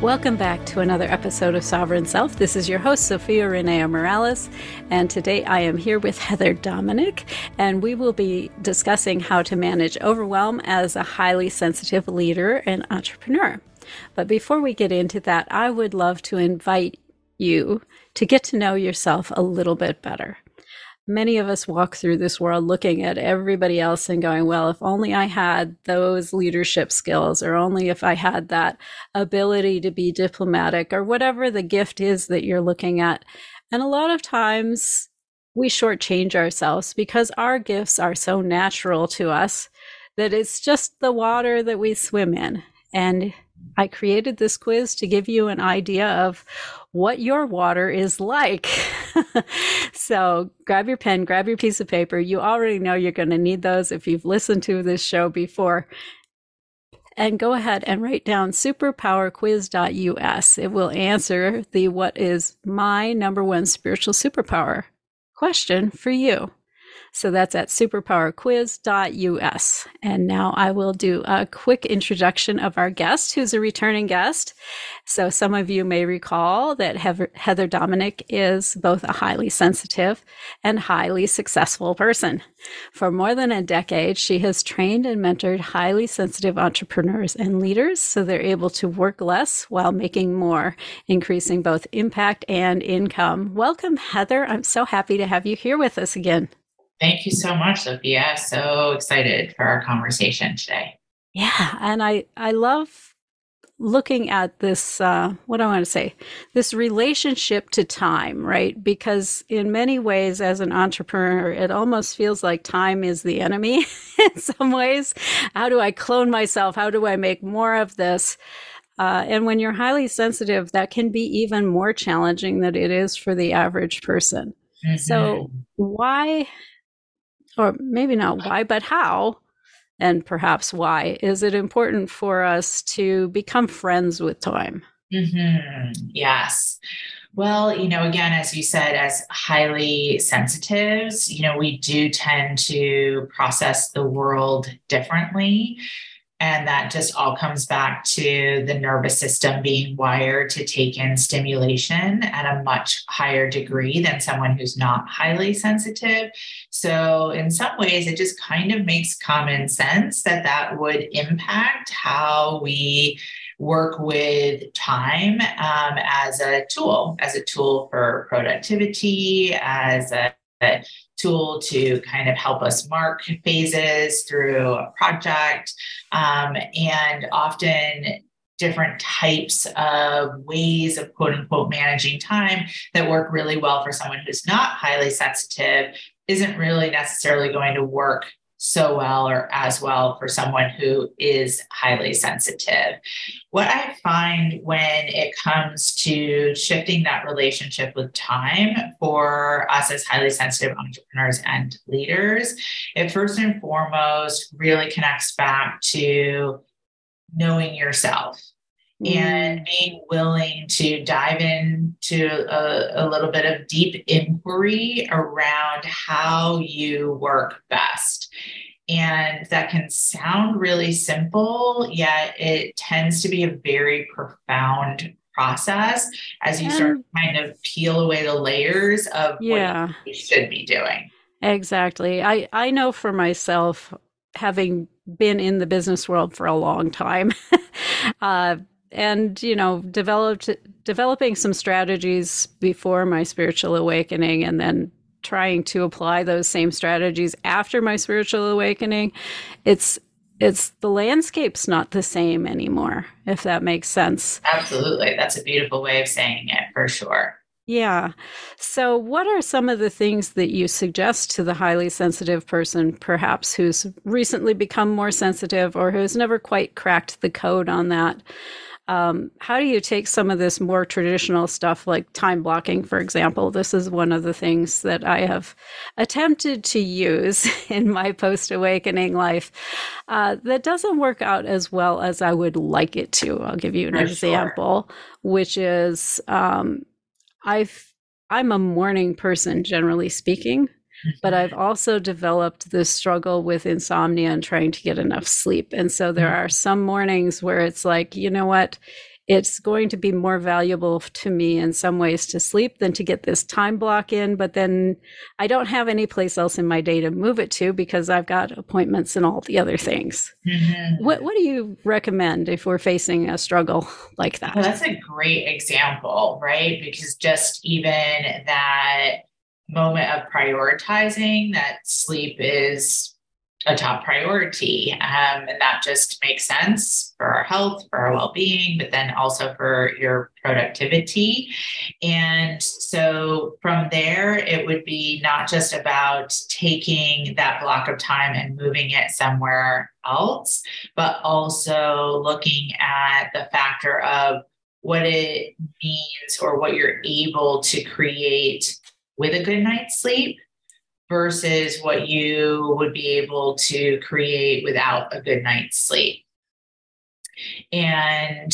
Welcome back to another episode of Sovereign Self. This is your host, Zofia Rennea Morales, and today I am here with Heather Dominick, and we will be discussing how to manage overwhelm as a highly sensitive leader and entrepreneur. But before we get into that, I would love to invite you to get to know yourself a little bit better many of us walk through this world looking at everybody else and going, well, if only I had those leadership skills, or only if I had that ability to be diplomatic, or whatever the gift is that you're looking at. And a lot of times we shortchange ourselves because our gifts are so natural to us that it's just the water that we swim in. And I created this quiz to give you an idea of what your water is like. so grab your pen, grab your piece of paper. You already know you're going to need those if you've listened to this show before. And go ahead and write down superpowerquiz.us. It will answer the what is my number one spiritual superpower question for you. So that's at superpowerquiz.us. And now I will do a quick introduction of our guest, who's a returning guest. So some of you may recall that Heather Dominick is both a highly sensitive and highly successful person. For more than a decade, she has trained and mentored highly sensitive entrepreneurs and leaders so they're able to work less while making more, increasing both impact and income. Welcome, Heather. I'm so happy to have you here with us again. Thank you so much, Zofia. So excited for our conversation today. Yeah, and I I love looking at this uh, what do I want to say this relationship to time, right? Because in many ways, as an entrepreneur, it almost feels like time is the enemy in some ways. How do I clone myself? How do I make more of this? Uh, and when you're highly sensitive, that can be even more challenging than it is for the average person. Mm-hmm. So, why or maybe not why, but how, and perhaps why, is it important for us to become friends with time? Mm-hmm. Yes. Well, you know, again, as you said, as highly sensitives, you know, we do tend to process the world differently. And that just all comes back to the nervous system being wired to take in stimulation at a much higher degree than someone who's not highly sensitive. So, in some ways, it just kind of makes common sense that that would impact how we work with time um, as a tool, as a tool for productivity, as a a tool to kind of help us mark phases through a project. Um, and often different types of ways of quote unquote managing time that work really well for someone who's not highly sensitive isn't really necessarily going to work so well or as well for someone who is highly sensitive. What I find when it comes to shifting that relationship with time for us as highly sensitive entrepreneurs and leaders, it first and foremost really connects back to knowing yourself and mm. being willing to dive into a, a, little bit of deep inquiry around how you work best. And that can sound really simple, yet it tends to be a very profound process as you and, start to kind of peel away the layers of yeah. what you should be doing. Exactly. I, I know for myself, having been in the business world for a long time, uh, and you know developed developing some strategies before my spiritual awakening and then trying to apply those same strategies after my spiritual awakening it's it's the landscape's not the same anymore if that makes sense absolutely that's a beautiful way of saying it for sure yeah. So, what are some of the things that you suggest to the highly sensitive person, perhaps who's recently become more sensitive or who's never quite cracked the code on that? Um, how do you take some of this more traditional stuff like time blocking, for example? This is one of the things that I have attempted to use in my post awakening life uh, that doesn't work out as well as I would like it to. I'll give you an for example, sure. which is um, I've I'm a morning person, generally speaking. But I've mm-hmm. also developed this struggle with insomnia and trying to get enough sleep. And so there mm-hmm. are some mornings where it's like, you know what? It's going to be more valuable to me in some ways to sleep than to get this time block in. But then I don't have any place else in my day to move it to because I've got appointments and all the other things. Mm-hmm. What, what do you recommend if we're facing a struggle like that? Well, that's a great example, right? Because just even that moment of prioritizing that sleep is a top priority. Um, and that just makes sense for our health, for our well being, but then also for your productivity. And so from there, it would be not just about taking that block of time and moving it somewhere else, but also looking at the factor of what it means or what you're able to create with a good night's sleep versus what you would be able to create without a good night's sleep. And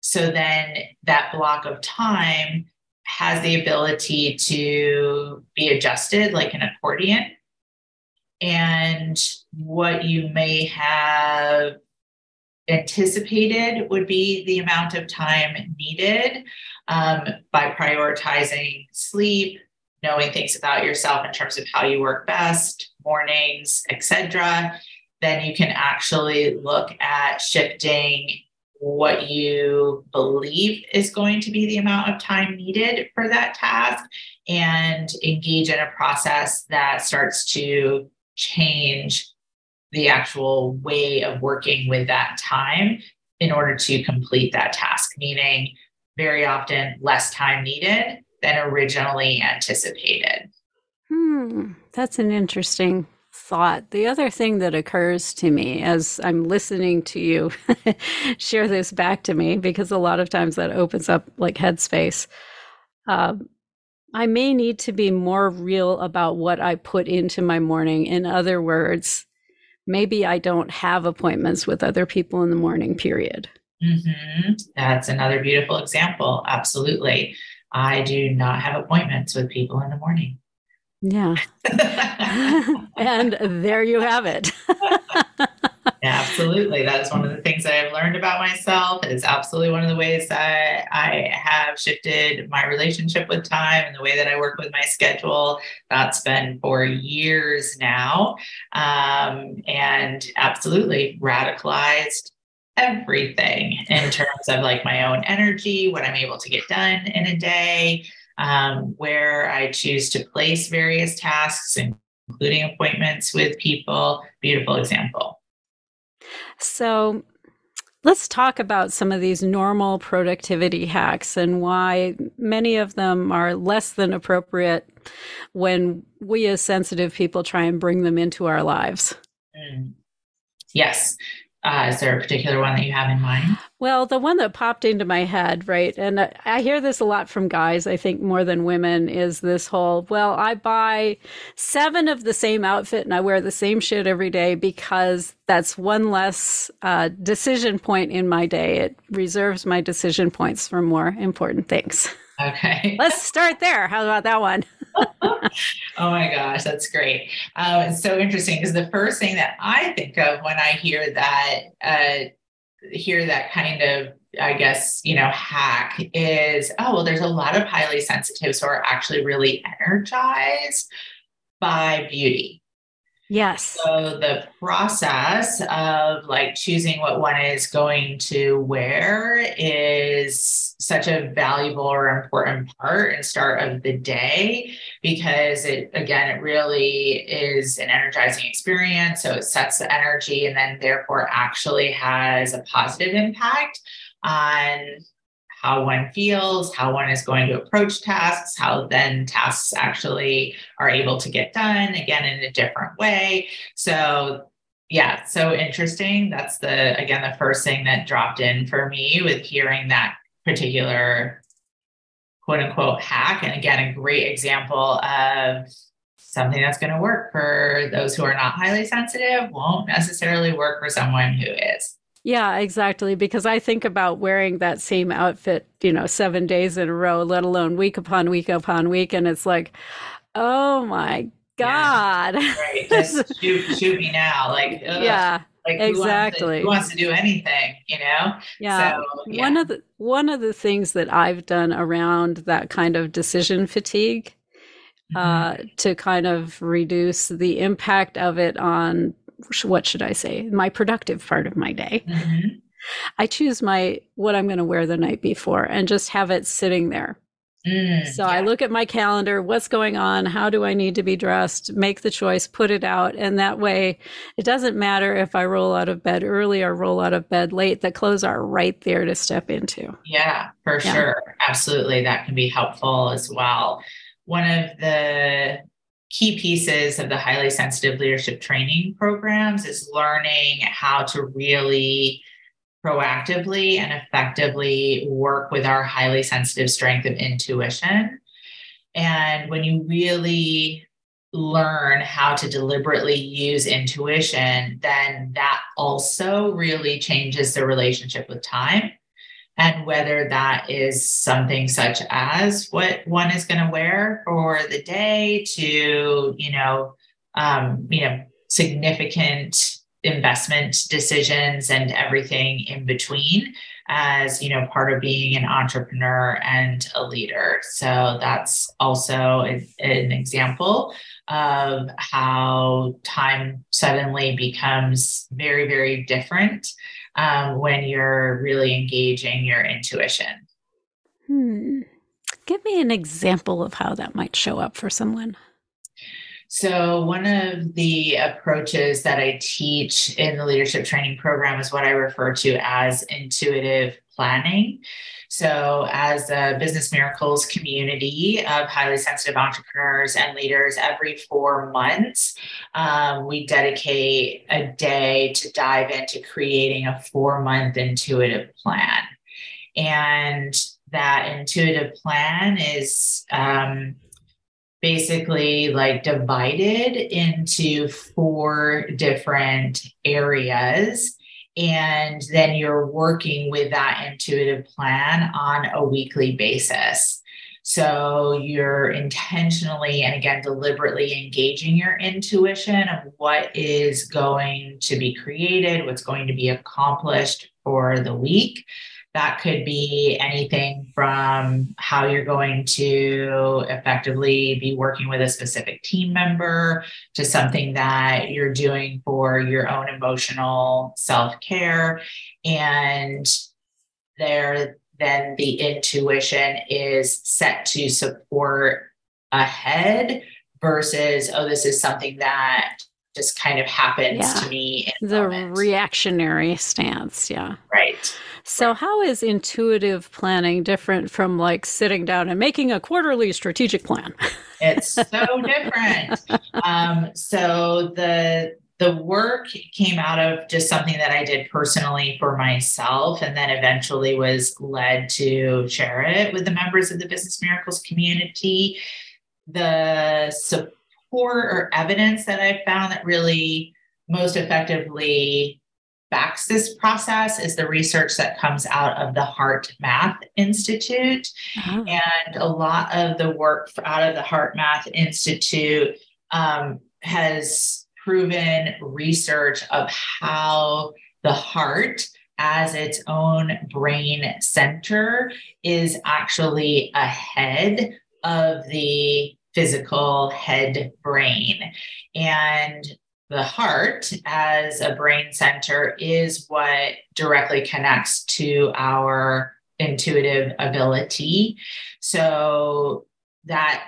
so then that block of time has the ability to be adjusted like an accordion. And what you may have anticipated would be the amount of time needed um, by prioritizing sleep, knowing things about yourself in terms of how you work best, mornings, etc., then you can actually look at shifting what you believe is going to be the amount of time needed for that task and engage in a process that starts to change the actual way of working with that time in order to complete that task, meaning very often less time needed than originally anticipated. Hmm, that's an interesting thought. The other thing that occurs to me as I'm listening to you share this back to me, because a lot of times that opens up like headspace. Uh, I may need to be more real about what I put into my morning. In other words, maybe I don't have appointments with other people in the morning, period. Mm-hmm. That's another beautiful example. Absolutely. I do not have appointments with people in the morning. Yeah. and there you have it. absolutely. That is one of the things that I've learned about myself. It is absolutely one of the ways that I have shifted my relationship with time and the way that I work with my schedule. That's been for years now. Um, and absolutely radicalized everything in terms of like my own energy, what I'm able to get done in a day, um, where I choose to place various tasks, including appointments with people. Beautiful example. So, let's talk about some of these normal productivity hacks and why many of them are less than appropriate when we as sensitive people try and bring them into our lives. Mm. Yes. Uh, is there a particular one that you have in mind? Well, the one that popped into my head, right, and I hear this a lot from guys, I think more than women, is this whole, well, I buy seven of the same outfit and I wear the same shit every day because that's one less uh, decision point in my day. It reserves my decision points for more important things. Okay. Let's start there. How about that one? Oh my gosh, that's great. Um, it's so interesting because the first thing that I think of when I hear that, uh, hear that kind of, I guess, you know, hack is, oh, well, there's a lot of highly sensitives who are actually really energized by beauty. Yes. So the process of like choosing what one is going to wear is such a valuable or important part and start of the day because it again it really is an energizing experience so it sets the energy and then therefore actually has a positive impact on how one feels, how one is going to approach tasks, how then tasks actually are able to get done again in a different way. So yeah, so interesting. That's the again the first thing that dropped in for me with hearing that particular quote unquote hack. And again, a great example of something that's going to work for those who are not highly sensitive won't necessarily work for someone who is. Yeah, exactly. Because I think about wearing that same outfit, you know, seven days in a row, let alone week upon week upon week. And it's like, oh my God. Yeah. Right. Just shoot, shoot me now. Like, ugh. yeah. Like exactly. Who wants, to, who wants, to, do anything, you know? Yeah. So, yeah. One of the one of the things that I've done around that kind of decision fatigue uh, mm-hmm. uh, to kind of reduce the impact of it on what should I say, my productive part of my day. Mm-hmm. I choose my what I'm going to wear the night before and just have it sitting there. Mm, so yeah. I look at my calendar, what's going on? How do I need to be dressed? Make the choice, put it out. And that way, it doesn't matter if I roll out of bed early or roll out of bed late, the clothes are right there to step into. Yeah, for yeah. sure. Absolutely. That can be helpful as well. One of the key pieces of the highly sensitive leadership training programs is learning how to really proactively and effectively work with our highly sensitive strength of intuition. And when you really learn how to deliberately use intuition, then that also really changes the relationship with time. And whether that is something such as what one is going to wear for the day to, you know, um, you know, significant investment decisions and everything in between as you know part of being an entrepreneur and a leader. So that's also an, example of how time suddenly becomes very very different um, when you're really engaging your intuition. Hmm. give me an example of how that might show up for someone so, one of the approaches that I teach in the leadership training program is what I refer to as intuitive planning. So, as a Business Miracles community of highly sensitive entrepreneurs and leaders, every four months, um, we dedicate a day to dive into creating a four month intuitive plan. And that intuitive plan is um, basically like divided into four different areas. And then you're working with that intuitive plan on a weekly basis. So you're intentionally and again, deliberately engaging your intuition of what is going to be created, what's going to be accomplished for the week. That could be anything from how you're going to effectively be working with a specific team member to something that you're doing for your own emotional self care. And there, then the intuition is set to support ahead versus, oh, this is something that just kind of happens yeah. to me. the reactionary stance. Yeah. Right. So, how is intuitive planning different from like sitting down and making a quarterly strategic plan? it's so different. Um, so, the the work came out of just something that I did personally for myself, and then eventually was led to share it with the members of the Business Miracles community. The support or evidence that I found that really most effectively backs this process is the research that comes out of the HeartMath Institute. Oh. And a lot of the work out of the HeartMath Institute um, has proven research of how the heart as its own brain center is actually ahead of the physical head brain. And the heart as a brain center is what directly connects to our intuitive ability. So that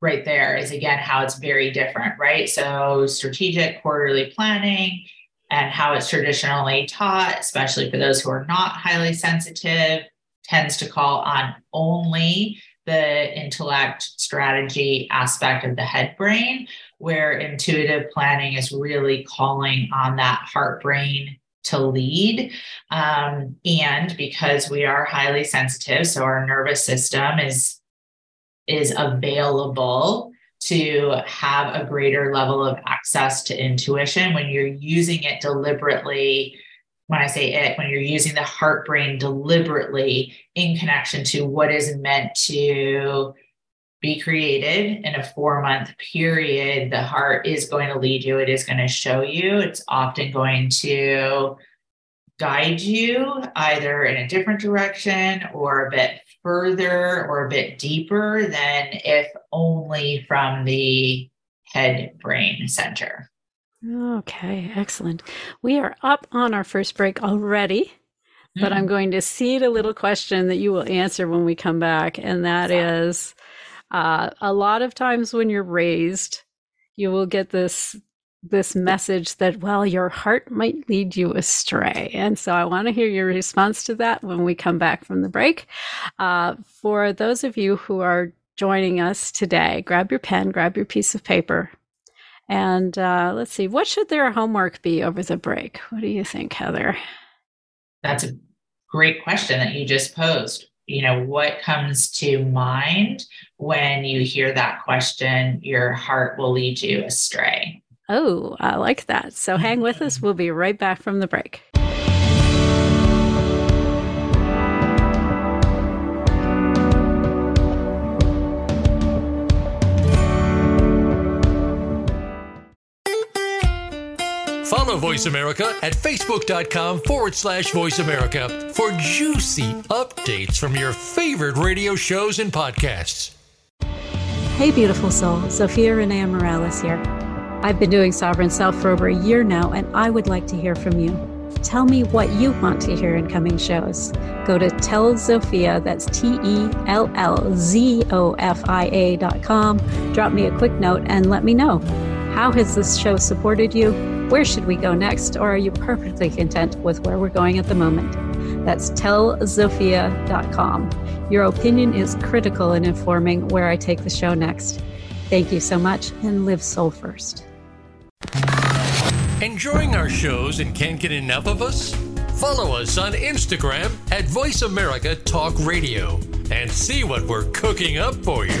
right there is again how it's very different, right? So strategic quarterly planning and how it's traditionally taught, especially for those who are not highly sensitive, tends to call on only the intellect strategy aspect of the head brain, where intuitive planning is really calling on that heart brain to lead. Um, and because we are highly sensitive, so our nervous system is is available to have a greater level of access to intuition when you're using it deliberately when I say it, when you're using the heart brain deliberately in connection to what is meant to be created in a four month period, the heart is going to lead you. It is going to show you. It's often going to guide you either in a different direction or a bit further or a bit deeper than if only from the head brain center. Okay, excellent. We are up on our first break already, mm-hmm. but I'm mm. going to seed a little question that you will answer when we come back. And that is uh, a lot of times when you're raised, you will get this this message that well your heart might lead you astray and so i want to hear your response to that when we come back from the break uh, for those of you who are joining us today grab your pen grab your piece of paper and uh, let's see, what should their homework be over the break? What do you think, Heather? That's a great question that you just posed. You know, what comes to mind when you hear that question? Your heart will lead you astray. Oh, I like that. So hang with us. We'll be right back from the break. Follow Voice America at facebook.com forward slash voice America for juicy updates from your favorite radio shows and podcasts. Hey, beautiful soul. Zofia Rennea Morales here. I've been doing Sovereign Self for over a year now, and I would like to hear from you. Tell me what you want to hear in coming shows. Go to Tell Zofia, that's T E L L Z O F I A dot com. Drop me a quick note and let me know. How has this show supported you? Where should we go next? Or are you perfectly content with where we're going at the moment? That's tellzofia.com. Your opinion is critical in informing where I take the show next. Thank you so much and live soul first. Enjoying our shows and can't get enough of us? Follow us on Instagram at Voice America Talk Radio and see what we're cooking up for you.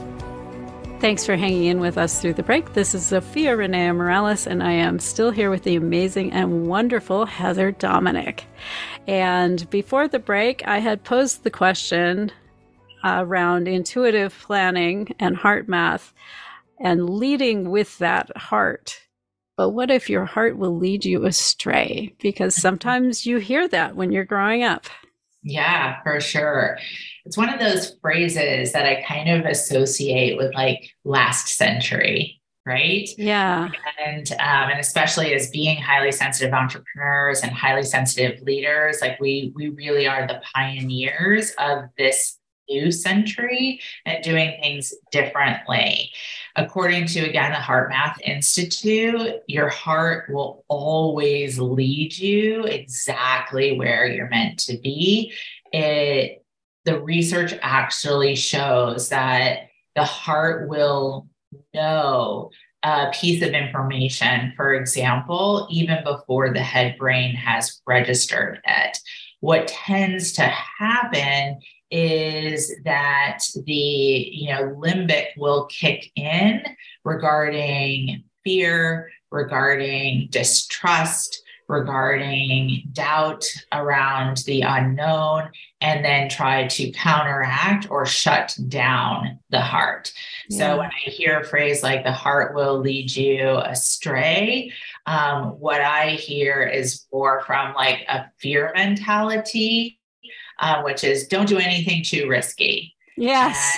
Thanks for hanging in with us through the break. This is Zofia Rennea Morales, and I am still here with the amazing and wonderful Heather Dominick. And before the break, I had posed the question uh, around intuitive planning and HeartMath and leading with that heart. But what if your heart will lead you astray? Because sometimes you hear that when you're growing up. Yeah, for sure. It's one of those phrases that I kind of associate with like last century, right? Yeah. And um, and especially as being highly sensitive entrepreneurs and highly sensitive leaders, like we we really are the pioneers of this new century and doing things differently. According to, again, the HeartMath Institute, your heart will always lead you exactly where you're meant to be. It, the research actually shows that the heart will know a piece of information, for example, even before the head brain has registered it. What tends to happen is that the you know limbic will kick in regarding fear regarding distrust regarding doubt around the unknown and then try to counteract or shut down the heart yeah. so when i hear a phrase like the heart will lead you astray um, what i hear is more from like a fear mentality uh, which is don't do anything too risky. Yes.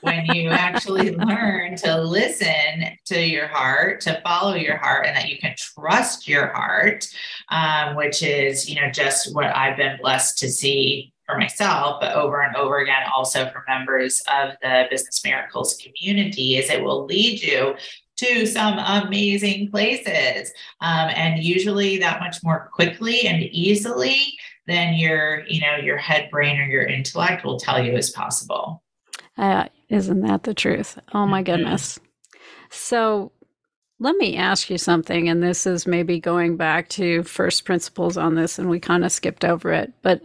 When you actually learn to listen to your heart, to follow your heart, and that you can trust your heart, um, which is, you know, just what I've been blessed to see for myself, but over and over again, also for members of the Business Miracles community, is it will lead you to some amazing places. Um, and usually that much more quickly and easily than your you know your head brain or your intellect will tell you is possible uh, isn't that the truth? Oh my mm-hmm. goodness. So let me ask you something and this is maybe going back to first principles on this and we kind of skipped over it but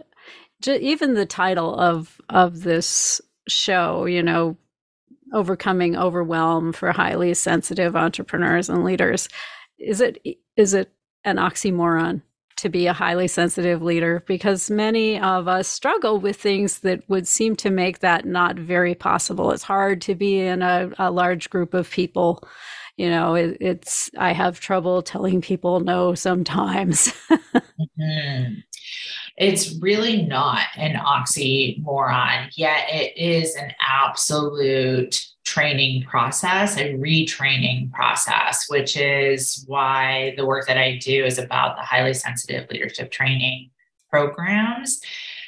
even the title of of this show you know overcoming overwhelm for highly sensitive entrepreneurs and leaders is it is it an oxymoron to be a highly sensitive leader because many of us struggle with things that would seem to make that not very possible. It's hard to be in a, a large group of people. You know it, it's i have trouble telling people no sometimes. Mm-hmm. It's really not an oxymoron, yet it is an absolute training process, a retraining process, which is why the work that I do is about the highly sensitive leadership training programs.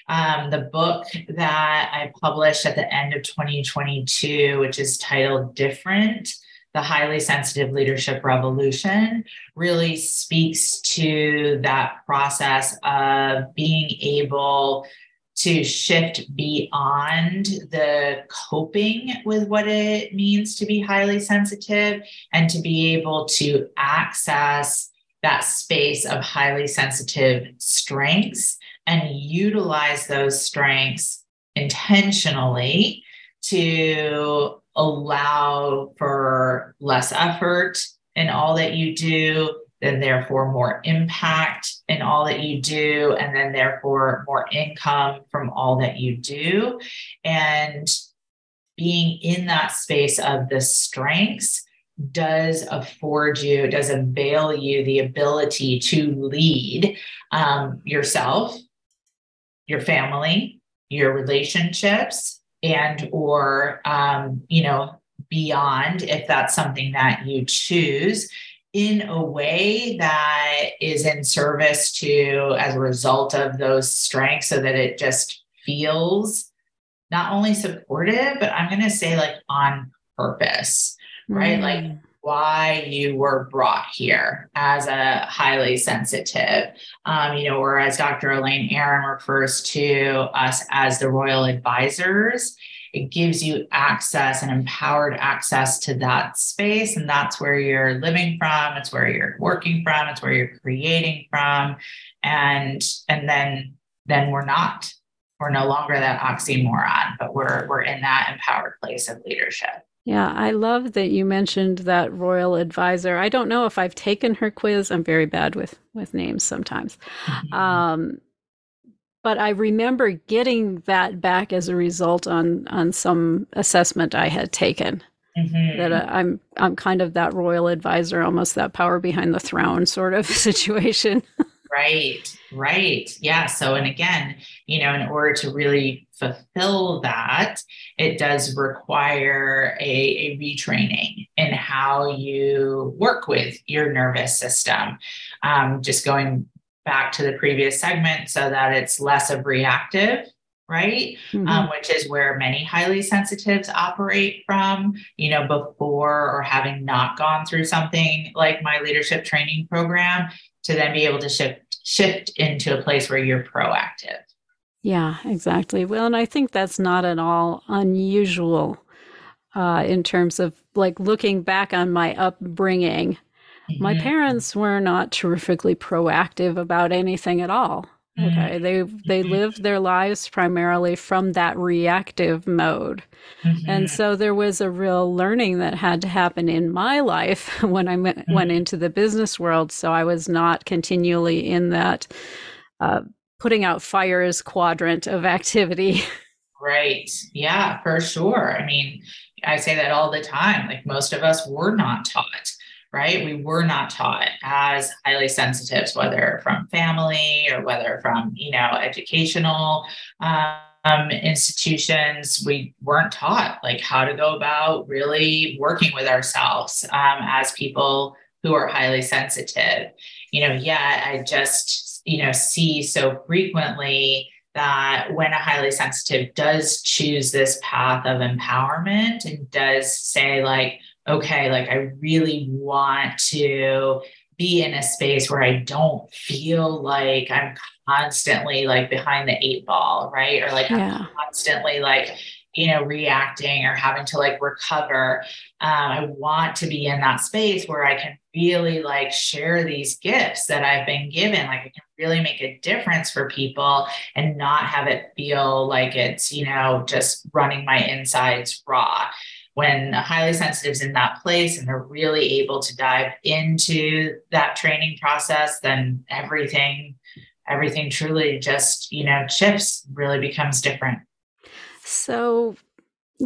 Um, the book that I published at the end of 2022, which is titled Different the highly sensitive leadership revolution really speaks to that process of being able to shift beyond the coping with what it means to be highly sensitive and to be able to access that space of highly sensitive strengths and utilize those strengths intentionally to allow for less effort in all that you do, then therefore more impact in all that you do, and then therefore more income from all that you do. And being in that space of the strengths does afford you, does avail you the ability to lead um, yourself, your family, your relationships, and or um, you know beyond if that's something that you choose in a way that is in service to as a result of those strengths so that it just feels not only supportive but i'm going to say like on purpose right mm. like why you were brought here as a highly sensitive. Um, you know, or as Dr. Elaine Aron refers to us as the royal advisors, it gives you access and empowered access to that space. And that's where you're living from, it's where you're working from, it's where you're creating from. And and then then we're not. We're no longer that oxymoron, but we're we're in that empowered place of leadership. Yeah, I love that you mentioned that royal advisor. I don't know if I've taken her quiz. I'm very bad with with names sometimes. Mm-hmm. Um, but I remember getting that back as a result on on some assessment I had taken. Mm-hmm. That uh, I'm I'm kind of that royal advisor, almost that power behind the throne sort of situation. right, right, yeah. So, and again, you know, in order to really fulfill that, it does require a, a, retraining in how you work with your nervous system. Um, just going back to the previous segment so that it's less of reactive right mm-hmm. um, which is where many highly sensitives operate from you know before or having not gone through something like my leadership training program to then be able to shift shift into a place where you're proactive yeah, exactly. Well, and I think that's not at all unusual uh, in terms of like looking back on my upbringing. Mm-hmm. My parents were not terrifically proactive about anything at all. Mm-hmm. Okay, they they mm-hmm. lived their lives primarily from that reactive mode, mm-hmm. and so there was a real learning that had to happen in my life when I went mm-hmm. into the business world. So I was not continually in that uh, putting out fires quadrant of activity. Right. Yeah, for sure. I mean, I say that all the time. Like most of us were not taught right? We were not taught as highly sensitives, whether from family or whether from, you know, educational um, institutions. We weren't taught like how to go about really working with ourselves um, as people who are highly sensitive. You know, yeah, I just, you know, see so frequently that when a highly sensitive does choose this path of empowerment and does say, like, okay, like I really want to be in a space where I don't feel like I'm constantly like behind the eight ball, right? Or like yeah. I'm constantly like, you know, reacting or having to like recover. Um, I want to be in that space where I can really like share these gifts that I've been given. Like I can really make a difference for people and not have it feel like it's, you know, just running my insides raw when a highly sensitive is in that place and they're really able to dive into that training process, then everything, everything truly just, you know, shifts, really becomes different. So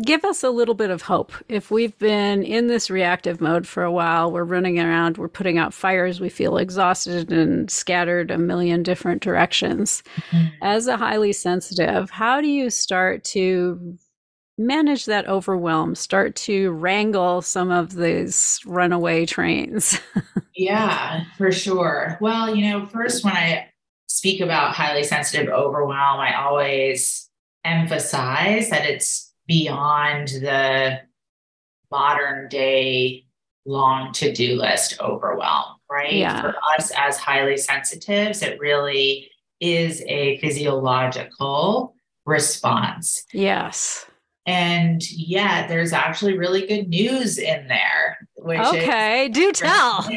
give us a little bit of hope. If we've been in this reactive mode for a while, we're running around, we're putting out fires, we feel exhausted and scattered a million different directions. Mm-hmm. As a highly sensitive, how do you start to manage that overwhelm, start to wrangle some of these runaway trains? yeah, for sure. Well, you know, first, when I speak about highly sensitive overwhelm, I always emphasize that it's beyond the modern day long to do list overwhelm, right? Yeah. For us as highly sensitives, it really is a physiological response. Yes. And yeah, there's actually really good news in there. Which okay, is, do tell.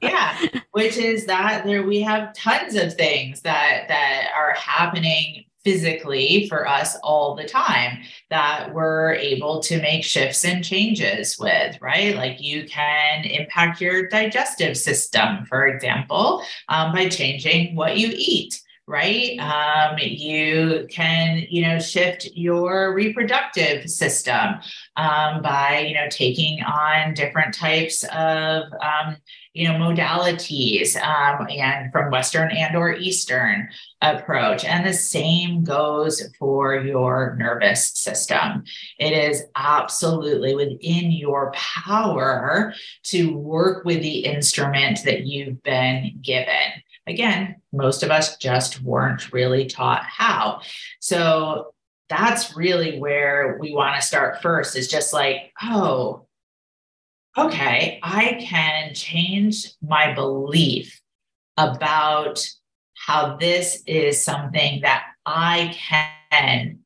yeah, which is that there we have tons of things that that are happening physically for us all the time that we're able to make shifts and changes with, right? Like you can impact your digestive system, for example, um, by changing what you eat right? Um, you can, you know, shift your reproductive system um, by, you know, taking on different types of, um, you know, modalities um, and from Western and or Eastern approach. And the same goes for your nervous system. It is absolutely within your power to work with the instrument that you've been given. Again, most of us just weren't really taught how. So that's really where we want to start first is just like, oh, okay, I can change my belief about how this is something that I can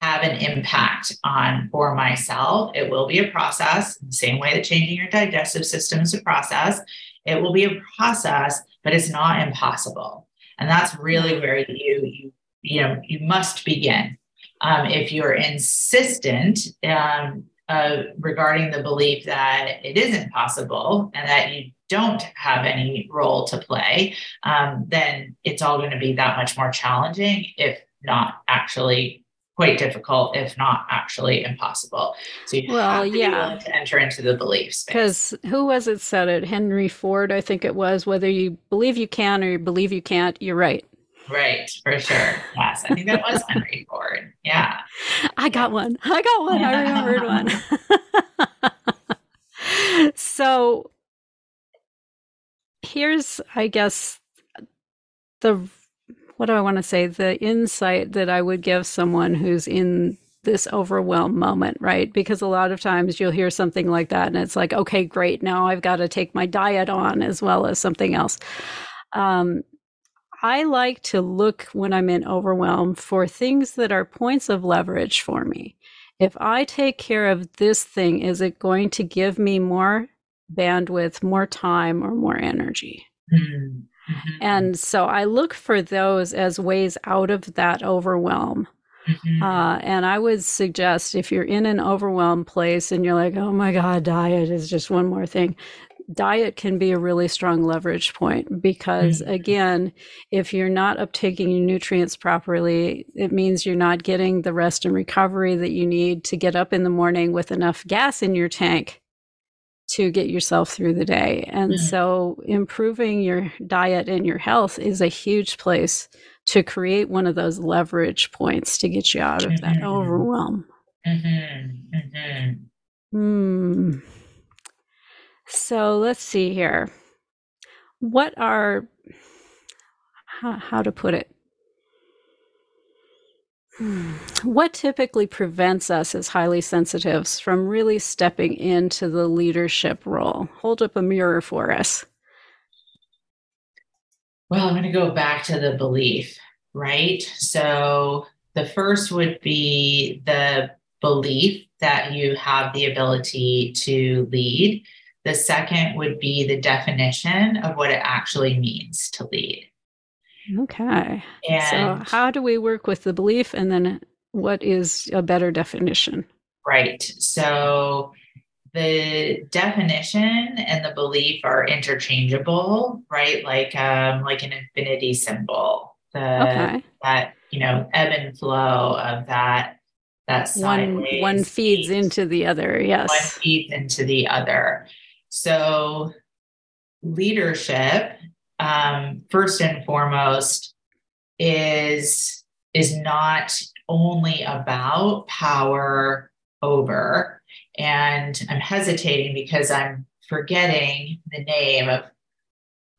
have an impact on for myself. It will be a process, the same way that changing your digestive system is a process. It will be a process, but it's not impossible. And that's really where you you you know you must begin. Um, if you're insistent um, uh, regarding the belief that it isn't possible and that you don't have any role to play, um, then it's all going to be that much more challenging, if not actually quite difficult, if not actually impossible. So you well, have to yeah. be willing to enter into the beliefs. Because who was it said it? Henry Ford, I think it was. Whether you believe you can or you believe you can't, you're right. Right, for sure. Yes, I think that was Henry Ford. Yeah. I got one. I got one. I remembered one. so here's, I guess, the what do I want to say? The insight that I would give someone who's in this overwhelm moment, right? Because a lot of times you'll hear something like that and it's like, okay, great. Now I've got to take my diet on as well as something else. Um, I like to look when I'm in overwhelm for things that are points of leverage for me. If I take care of this thing, is it going to give me more bandwidth, more time, or more energy? Mm-hmm. Mm-hmm. And so I look for those as ways out of that overwhelm. Mm-hmm. Uh, and I would suggest if you're in an overwhelmed place and you're like, oh my God, diet is just one more thing, diet can be a really strong leverage point because, mm-hmm. again, if you're not uptaking your nutrients properly, it means you're not getting the rest and recovery that you need to get up in the morning with enough gas in your tank to get yourself through the day. And mm. so improving your diet and your health is a huge place to create one of those leverage points to get you out of that mm-hmm. overwhelm. Mm-hmm. Mm-hmm. Hmm. So let's see here. What are, how, how to put it? What typically prevents us as highly sensitives from really stepping into the leadership role? Hold up a mirror for us. Well, I'm going to go back to the belief, right? So the first would be the belief that you have the ability to lead. The second would be the definition of what it actually means to lead. Okay. And so, how do we work with the belief, and then what is a better definition? Right. So, the definition and the belief are interchangeable, right? Like um, like an infinity symbol. The okay. that you know ebb and flow of that that one one feeds into the other. Yes. One feeds into the other. So leadership um, first and foremost is is not only about power over and i'm hesitating because i'm forgetting the name of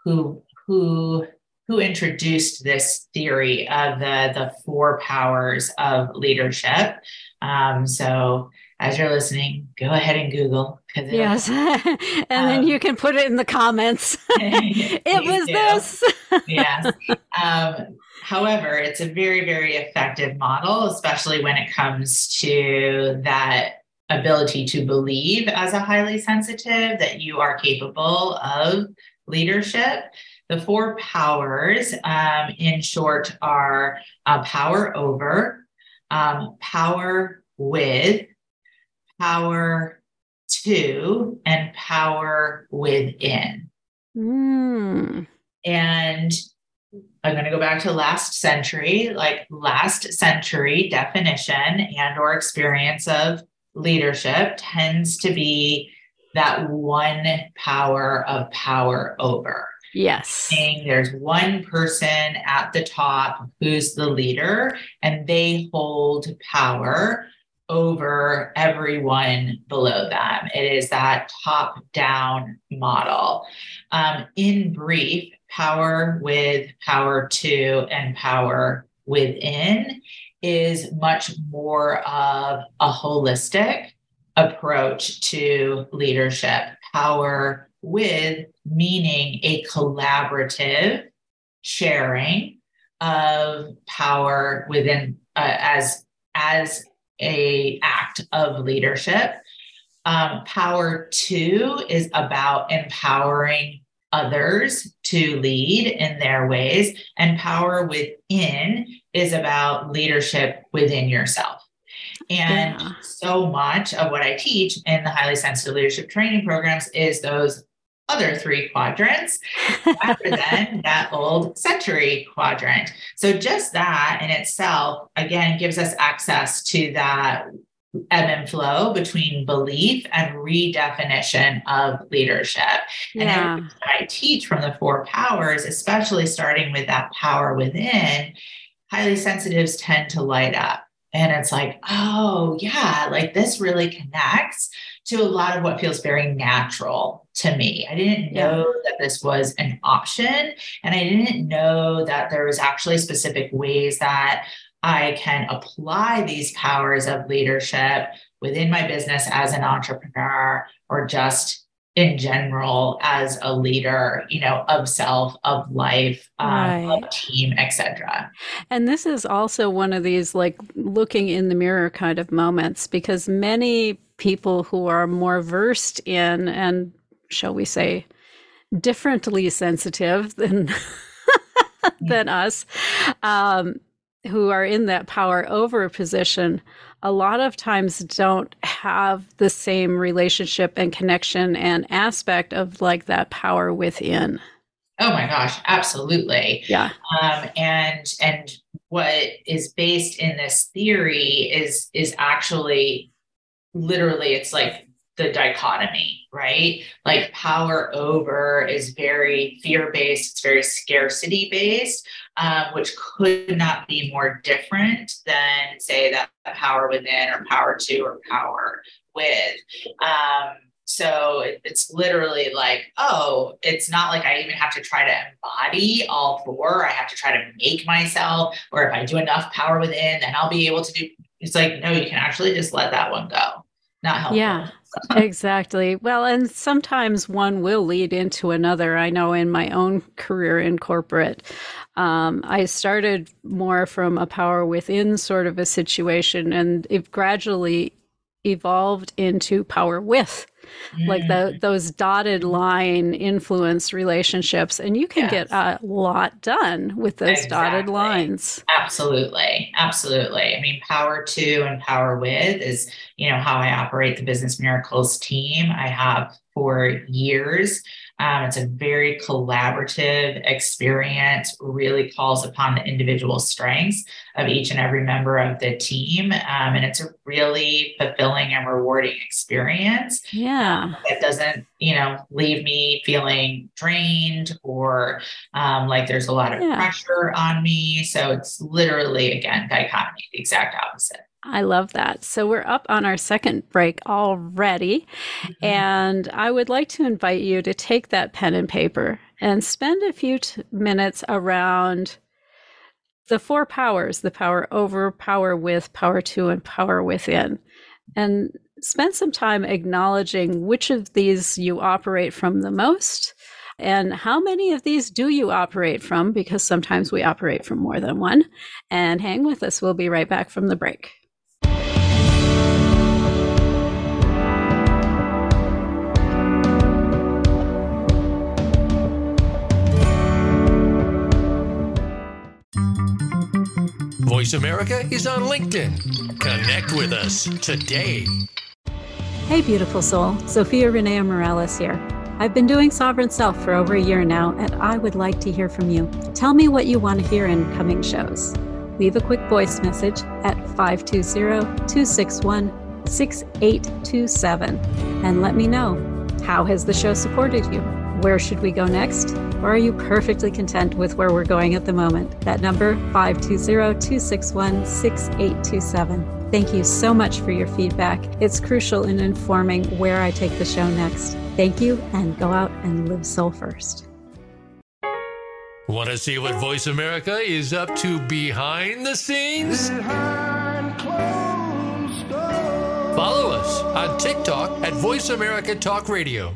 who who who introduced this theory of the the four powers of leadership. Um, so as you're listening, go ahead and Google. Yes. and um, then you can put it in the comments. it was do. this. yes. Um, however, it's a very, very effective model, especially when it comes to that ability to believe as a highly sensitive that you are capable of leadership. The four powers, um, in short, are uh, power over, um, power with, power to and power within. Mm. And I'm going to go back to last century, like last century definition and or experience of leadership tends to be that one power of power over. Yes. Saying there's one person at the top who's the leader and they hold power over everyone below them. It is that top down model. Um, in brief, power with, power to, and power within is much more of a holistic approach to leadership. Power with meaning a collaborative sharing of power within uh, as as a act of leadership. Um, power two is about empowering others to lead in their ways, and power within is about leadership within yourself. And yeah. so much of what I teach in the highly sensitive leadership training programs is those other three quadrants rather than that old century quadrant. So just that in itself, again, gives us access to that ebb and flow between belief and redefinition of leadership. Yeah. And I teach from the four powers, especially starting with that power within, highly sensitives tend to light up. And it's like, oh, yeah, like this really connects to a lot of what feels very natural to me. I didn't know yeah. that this was an option. And I didn't know that there was actually specific ways that I can apply these powers of leadership within my business as an entrepreneur or just in general as a leader you know of self of life um, right. of team etc and this is also one of these like looking in the mirror kind of moments because many people who are more versed in and shall we say differently sensitive than than us um, who are in that power over position a lot of times don't have the same relationship and connection and aspect of like that power within. Oh my gosh, absolutely. Yeah. Um, and and what is based in this theory is is actually literally it's like the dichotomy, right? Like power over is very fear based, it's very scarcity based, um, which could not be more different than, say, that power within or power to or power with. Um, so it, it's literally like, oh, it's not like I even have to try to embody all four. I have to try to make myself, or if I do enough power within, then I'll be able to do. It's like, no, you can actually just let that one go. Not helpful. Yeah. exactly. Well, and sometimes one will lead into another. I know in my own career in corporate, um, I started more from a power within sort of a situation, and it gradually evolved into power with like the, mm. those dotted line influence relationships and you can yes. get a lot done with those exactly. dotted lines absolutely absolutely i mean power to and power with is you know how i operate the business miracles team i have for years um, it's a very collaborative experience, really calls upon the individual strengths of each and every member of the team. Um, and it's a really fulfilling and rewarding experience. Yeah. Um, that doesn't, you know, leave me feeling drained or um, like there's a lot of yeah. pressure on me. So it's literally, again, dichotomy, the exact opposite. I love that. So we're up on our second break already. Mm-hmm. And I would like to invite you to take that pen and paper and spend a few t- minutes around the four powers the power over, power with, power to, and power within. And spend some time acknowledging which of these you operate from the most and how many of these do you operate from? Because sometimes we operate from more than one. And hang with us. We'll be right back from the break. Voice America is on LinkedIn. Connect with us today. Hey, beautiful soul. Zofia Rennea Morales here. I've been doing Sovereign Self for over a year now, and I would like to hear from you. Tell me what you want to hear in coming shows. Leave a quick voice message at 520 261 6827 and let me know how has the show supported you? Where should we go next? Or are you perfectly content with where we're going at the moment? That number, 520-261-6827. Thank you so much for your feedback. It's crucial in informing where I take the show next. Thank you, and go out and live soul first. Want to see what Voice America is up to behind the scenes? Follow us on TikTok at Voice America Talk Radio.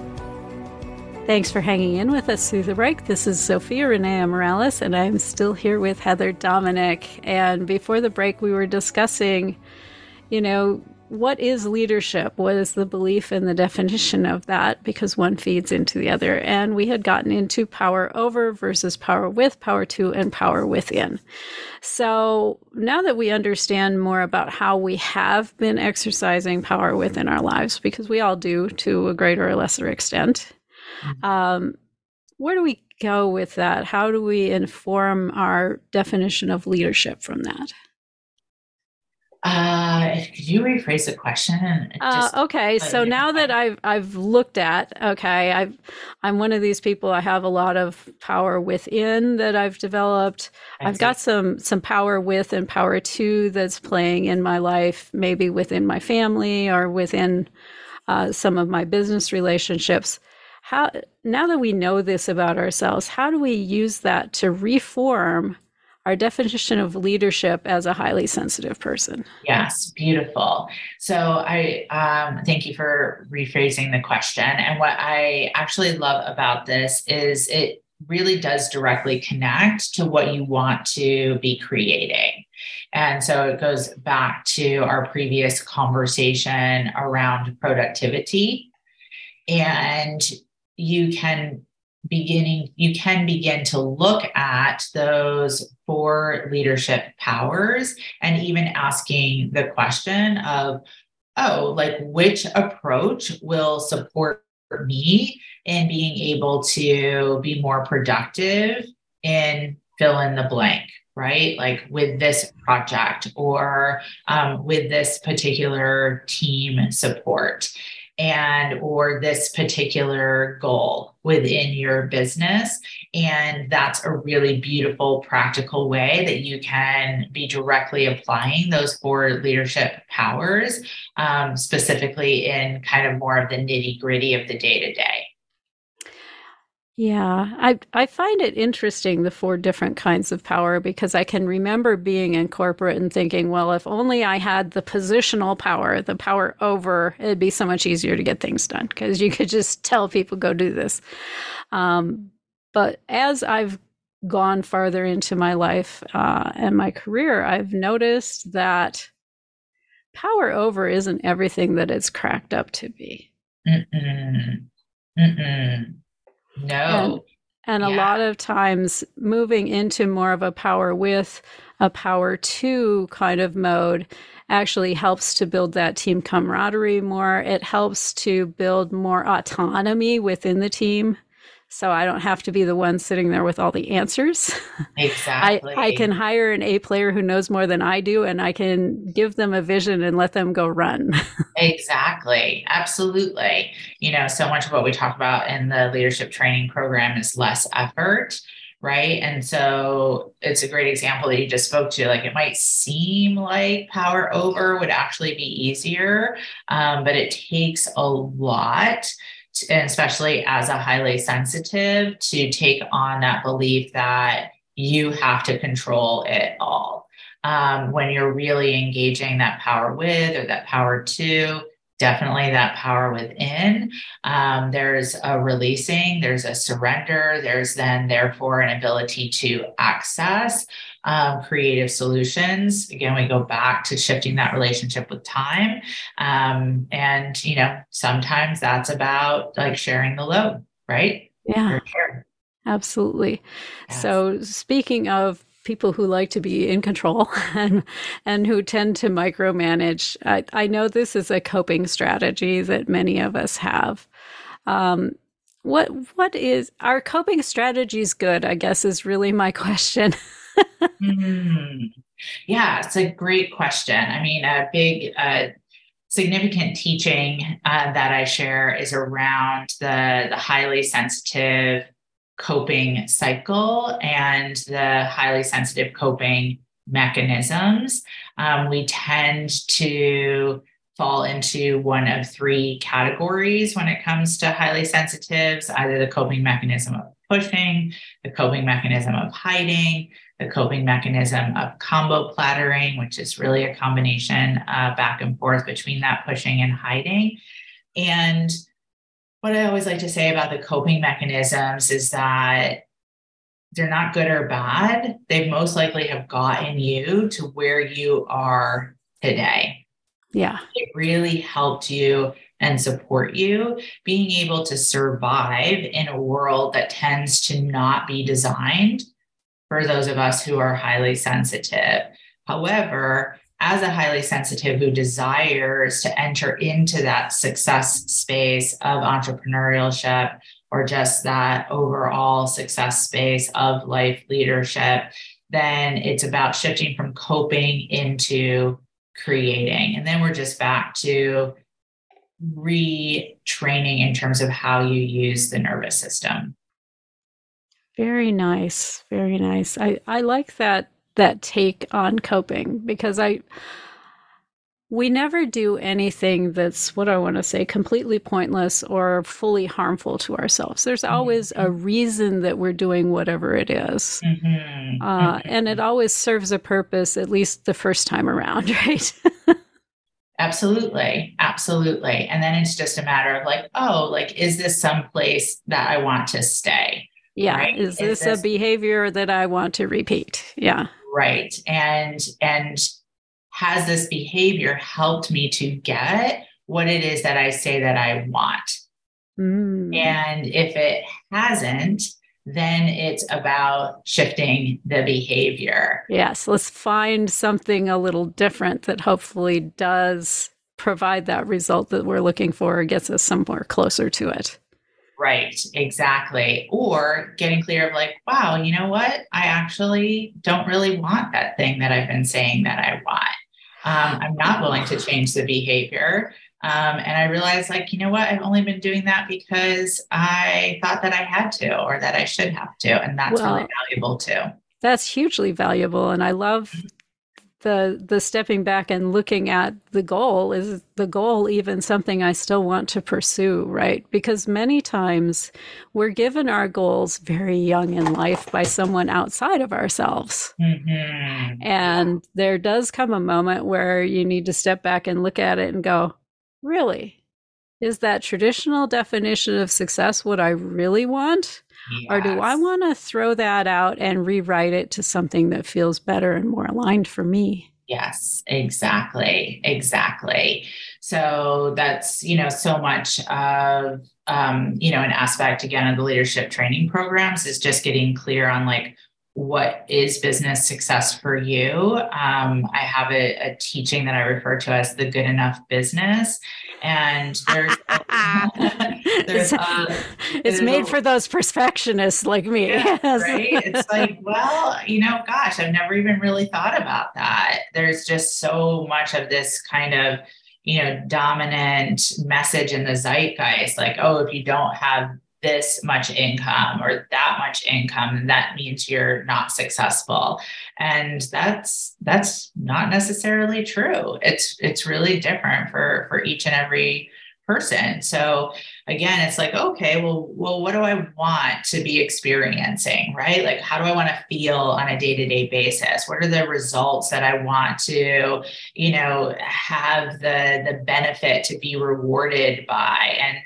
Thanks for hanging in with us through the break. This is Zofia Rennea Morales, and I'm still here with Heather Dominick. And before the break, we were discussing, you know, what is leadership? What is the belief and the definition of that? Because one feeds into the other. And we had gotten into power over versus power with, power to, and power within. So now that we understand more about how we have been exercising power within our lives, because we all do to a greater or lesser extent, Mm-hmm. Um, where do we go with that? How do we inform our definition of leadership from that? Uh, could you rephrase the question? Uh, okay, so now that I've I've looked at, okay, I've I'm one of these people. I have a lot of power within that I've developed. I have got some some power with and power to that's playing in my life, maybe within my family or within uh, some of my business relationships how now that we know this about ourselves how do we use that to reform our definition of leadership as a highly sensitive person? Yes beautiful. So i um, thank you for rephrasing the question. And what i actually love about this is it really does directly connect to what you want to be creating. And so it goes back to our previous conversation around productivity. And you can beginning you can begin to look at those four leadership powers and even asking the question of oh like which approach will support me in being able to be more productive in fill in the blank right? Like with this project or um, with this particular team support and or this particular goal within your business. And that's a really beautiful practical way that you can be directly applying those four leadership powers um, specifically in kind of more of the nitty gritty of the day to day yeah, I I find it interesting the four different kinds of power because I can remember being in corporate and thinking, well, if only I had the positional power, the power over, it'd be so much easier to get things done because you could just tell people go do this. Um, but as I've gone farther into my life uh, and my career, I've noticed that power over isn't everything that it's cracked up to be. Mm-mm. Mm-mm. No. And, and yeah. a lot of times moving into more of a power with a power to kind of mode actually helps to build that team camaraderie more. It helps to build more autonomy within the team so I don't have to be the one sitting there with all the answers. Exactly. I, I can hire an A player who knows more than I do, and I can give them a vision and let them go run. exactly. Absolutely. You know, so much of what we talk about in the leadership training program is less effort. Right. And so it's a great example that you just spoke to. Like it might seem like power over would actually be easier, um, but it takes a lot especially as a highly sensitive, to take on that belief that you have to control it all. Um, when you're really engaging that power with or that power to, definitely that power within. Um, there's a releasing, there's a surrender, there's then, therefore, an ability to access um, creative solutions. Again, we go back to shifting that relationship with time. Um, and, you know, sometimes that's about like sharing the load, right? Yeah. Absolutely. Yes. So, speaking of people who like to be in control and and who tend to micromanage, I, I know this is a coping strategy that many of us have. Um, what what is our coping strategies good? I guess is really my question mm-hmm. Yeah, it's a great question. I mean, a big, uh, significant teaching uh, that I share is around the, the highly sensitive coping cycle and the highly sensitive coping mechanisms. Um, we tend to fall into one of three categories when it comes to highly sensitives either the coping mechanism of pushing, the coping mechanism of hiding, the coping mechanism of combo plattering, which is really a combination uh, back and forth between that pushing and hiding. And what I always like to say about the coping mechanisms is that they're not good or bad. They most likely have gotten you to where you are today. Yeah. It really helped you and support you being able to survive in a world that tends to not be designed for those of us who are highly sensitive. However, as a highly sensitive who desires to enter into that success space of entrepreneurship or just that overall success space of life leadership, then it's about shifting from coping into creating. And then we're just back to retraining in terms of how you use the nervous system. Very nice. Very nice. I, I like that that take on coping because I we never do anything that's what I want to say completely pointless or fully harmful to ourselves. There's always mm-hmm. a reason that we're doing whatever it is. Mm-hmm. Uh, mm-hmm. and it always serves a purpose, at least the first time around, right? absolutely. Absolutely. And then it's just a matter of like, oh, like, is this some place that I want to stay? Yeah. Right? Is, this, is this a behavior that I want to repeat? Yeah. Right. And and has this behavior helped me to get what it is that I say that I want? Mm. And if it hasn't, then it's about shifting the behavior. Yes, let's find something a little different that hopefully does provide that result that we're looking for or gets us somewhere closer to it. Right, exactly. Or getting clear of like, wow, you know what? I actually don't really want that thing that I've been saying that I want. Um, I'm not willing to change the behavior. Um, and I realized, like, you know what? I've only been doing that because I thought that I had to or that I should have to. And that's well, really valuable too. That's hugely valuable. And I love the the stepping back and looking at the goal is the goal even something i still want to pursue right because many times we're given our goals very young in life by someone outside of ourselves mm-hmm. and there does come a moment where you need to step back and look at it and go Really? Is that traditional definition of success what I really want? Yes. Or do I want to throw that out and rewrite it to something that feels better and more aligned for me? Yes, exactly. Exactly. So that's, you know, so much of, um, you know, an aspect again of the leadership training programs is just getting clear on like, what is business success for you. Um, I have a, a, teaching that I refer to as the good enough business. And there's, there's a, it's made a, for those perfectionists like me. Yeah, right. It's like, well, you know, gosh, I've never even really thought about that. There's just so much of this kind of, you know, dominant message in the zeitgeist, like, oh, if you don't have this much income or that much income and that means you're not successful. And that's that's not necessarily true. It's it's really different for for each and every person. So again it's like okay well well what do i want to be experiencing right? Like how do i want to feel on a day-to-day basis? What are the results that i want to you know have the the benefit to be rewarded by? And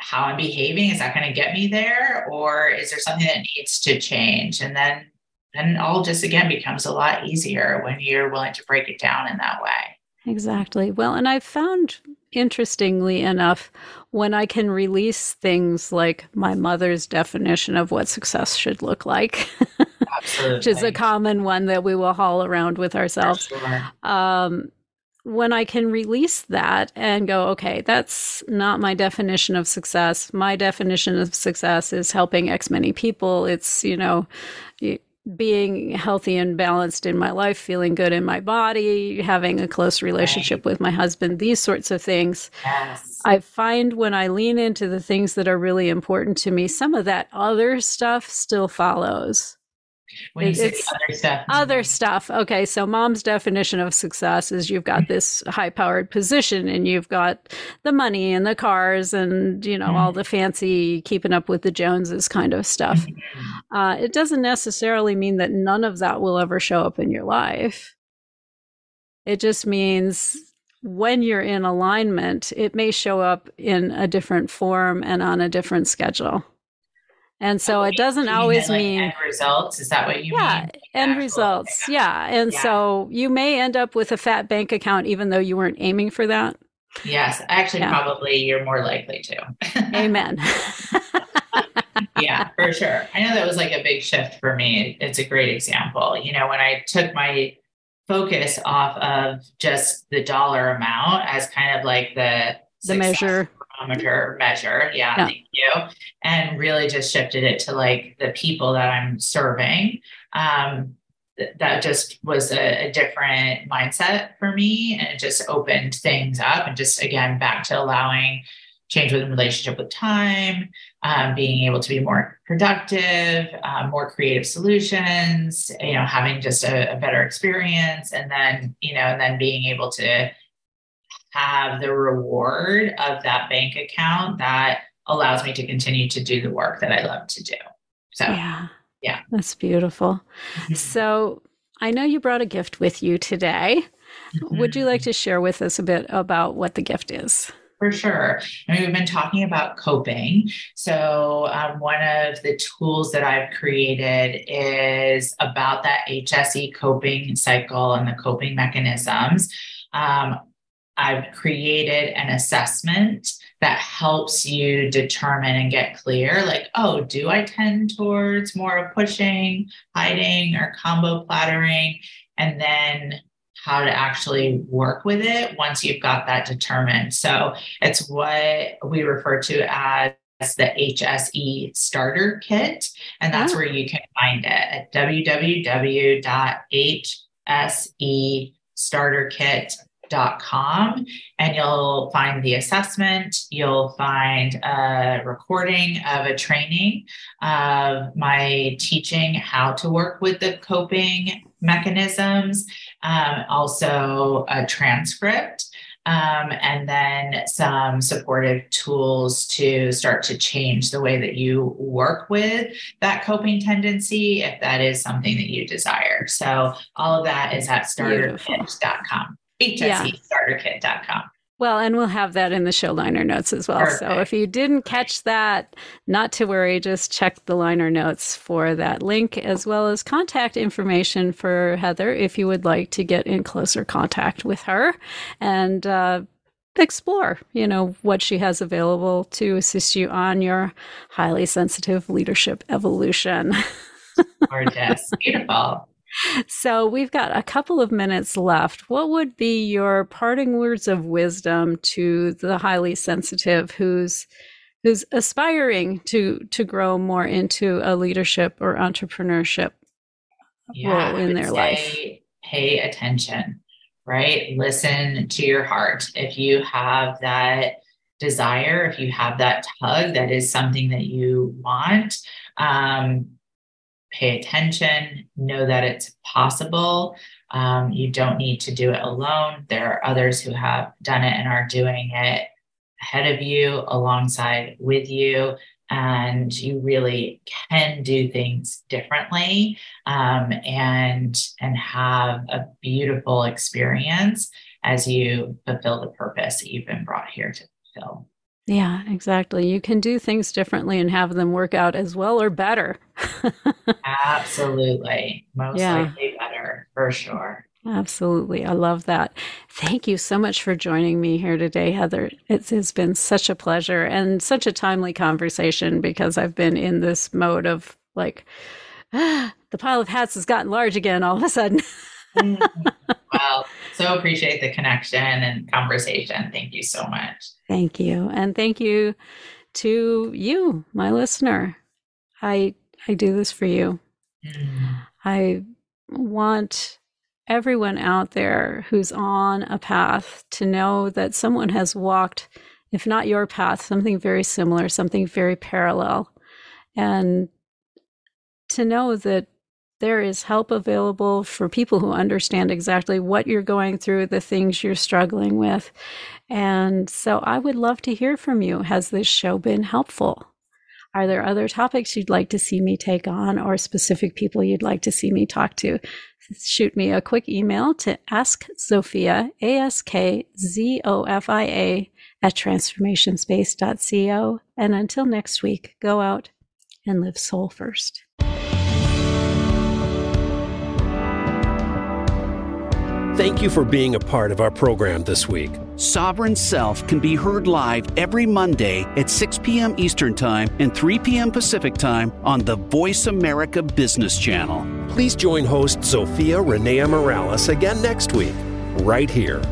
how I'm behaving, is that going to get me there? Or is there something that needs to change? And then then all just again becomes a lot easier when you're willing to break it down in that way. Exactly. Well, and I've found interestingly enough, when I can release things like my mother's definition of what success should look like, which is a common one that we will haul around with ourselves. Sure. Um, when I can release that and go, okay, that's not my definition of success. My definition of success is helping X many people. It's, you know, being healthy and balanced in my life, feeling good in my body, having a close relationship right. with my husband, these sorts of things. Yes. I find when I lean into the things that are really important to me, some of that other stuff still follows when you say other stuff. other stuff. Okay so mom's definition of success is you've got this high powered position and you've got the money and the cars and you know mm-hmm. all the fancy keeping up with the joneses kind of stuff. Mm-hmm. uh, it doesn't necessarily mean that none of that will ever show up in your life. It just means when you're in alignment it may show up in a different form and on a different schedule and so it doesn't always like mean end results. Is that what you yeah, mean? end results. Yeah. And yeah. so you may end up with a fat bank account even though you weren't aiming for that. Yes. Actually, yeah. probably you're more likely to. Amen. yeah, for sure. I know that was like a big shift for me. It's a great example. You know, when I took my focus off of just the dollar amount as kind of like the the measure measure. Yeah, yeah, thank you. And really just shifted it to like the people that I'm serving. Um, th- that just was a, a different mindset for me. And it just opened things up and just again back to allowing change within relationship with time, um, being able to be more productive, um, more creative solutions, you know, having just a, a, better experience, and then you know, and then being able to have the reward of that bank account that allows me to continue to do the work that I love to do. So, yeah. Yeah. That's beautiful. Mm-hmm. So, I know you brought a gift with you today. Mm-hmm. Would you like mm-hmm. to share with us a bit about what the gift is? for sure. I mean, we've been talking about coping. So, um, one of the tools that I've created is about that HSE coping cycle and the coping mechanisms. Um, I've created an assessment that helps you determine and get clear like, oh, do I tend towards more of pushing, hiding, or combo plattering? And then how to actually work with it once you've got that determined. So it's what we refer to as the HSE starter kit. And that's oh. where you can find it at www.hsestarterkit.com com and you'll find the assessment. You'll find a recording of a training of my teaching how to work with the coping mechanisms, um, also a transcript. Um, and then some supportive tools to start to change the way that you work with that coping tendency if that is something that you desire. So, all of that is at starterkit.com hsestarterkit.com. Well, and we'll have that in the show liner notes as well. Perfect. So if you didn't catch that, not to worry, just check the liner notes for that link as well as contact information for Heather if you would like to get in closer contact with her and uh, explore, you know, what she has available to assist you on your highly sensitive leadership evolution. Gorgeous. Beautiful. So we've got a couple of minutes left. What would be your parting words of wisdom to the highly sensitive who's who's aspiring to to grow more into a leadership or entrepreneurship yeah, role in their life? Pay attention, right? Listen to your heart. If you have that desire, if you have that tug, that is something that you want. Um, pay attention, know that it's possible. Um, you don't need to do it alone. There are others who have done it and are doing it ahead of you, alongside with you. And you really can do things differently um, and and have a beautiful experience as you fulfill the purpose that you've been brought here to fulfill. Yeah, exactly. You can do things differently and have them work out as well or better. Absolutely. Most yeah. likely better, for sure. Absolutely. I love that. Thank you so much for joining me here today, Heather. It has been such a pleasure and such a timely conversation because I've been in this mode of like, ah, the pile of hats has gotten large again all of a sudden. Mm-hmm. well, so appreciate the connection and conversation. Thank you so much. Thank you. And thank you to you, my listener. I I do this for you. Mm. I want everyone out there who's on a path to know that someone has walked, if not your path, something very similar, something very parallel. And to know that there is help available for people who understand exactly what you're going through, the things you're struggling with. And so I would love to hear from you. Has this show been helpful? Are there other topics you'd like to see me take on or specific people you'd like to see me talk to? Shoot me a quick email to ask Zofia, A S K Z O F I A, at transformationspace.co. And until next week, go out and live soul first. Thank you for being a part of our program this week. Sovereign Self can be heard live every Monday at 6 p.m. Eastern Time and 3 p.m. Pacific Time on the Voice America Business Channel. Please join host Zofia Rennea Morales again next week, right here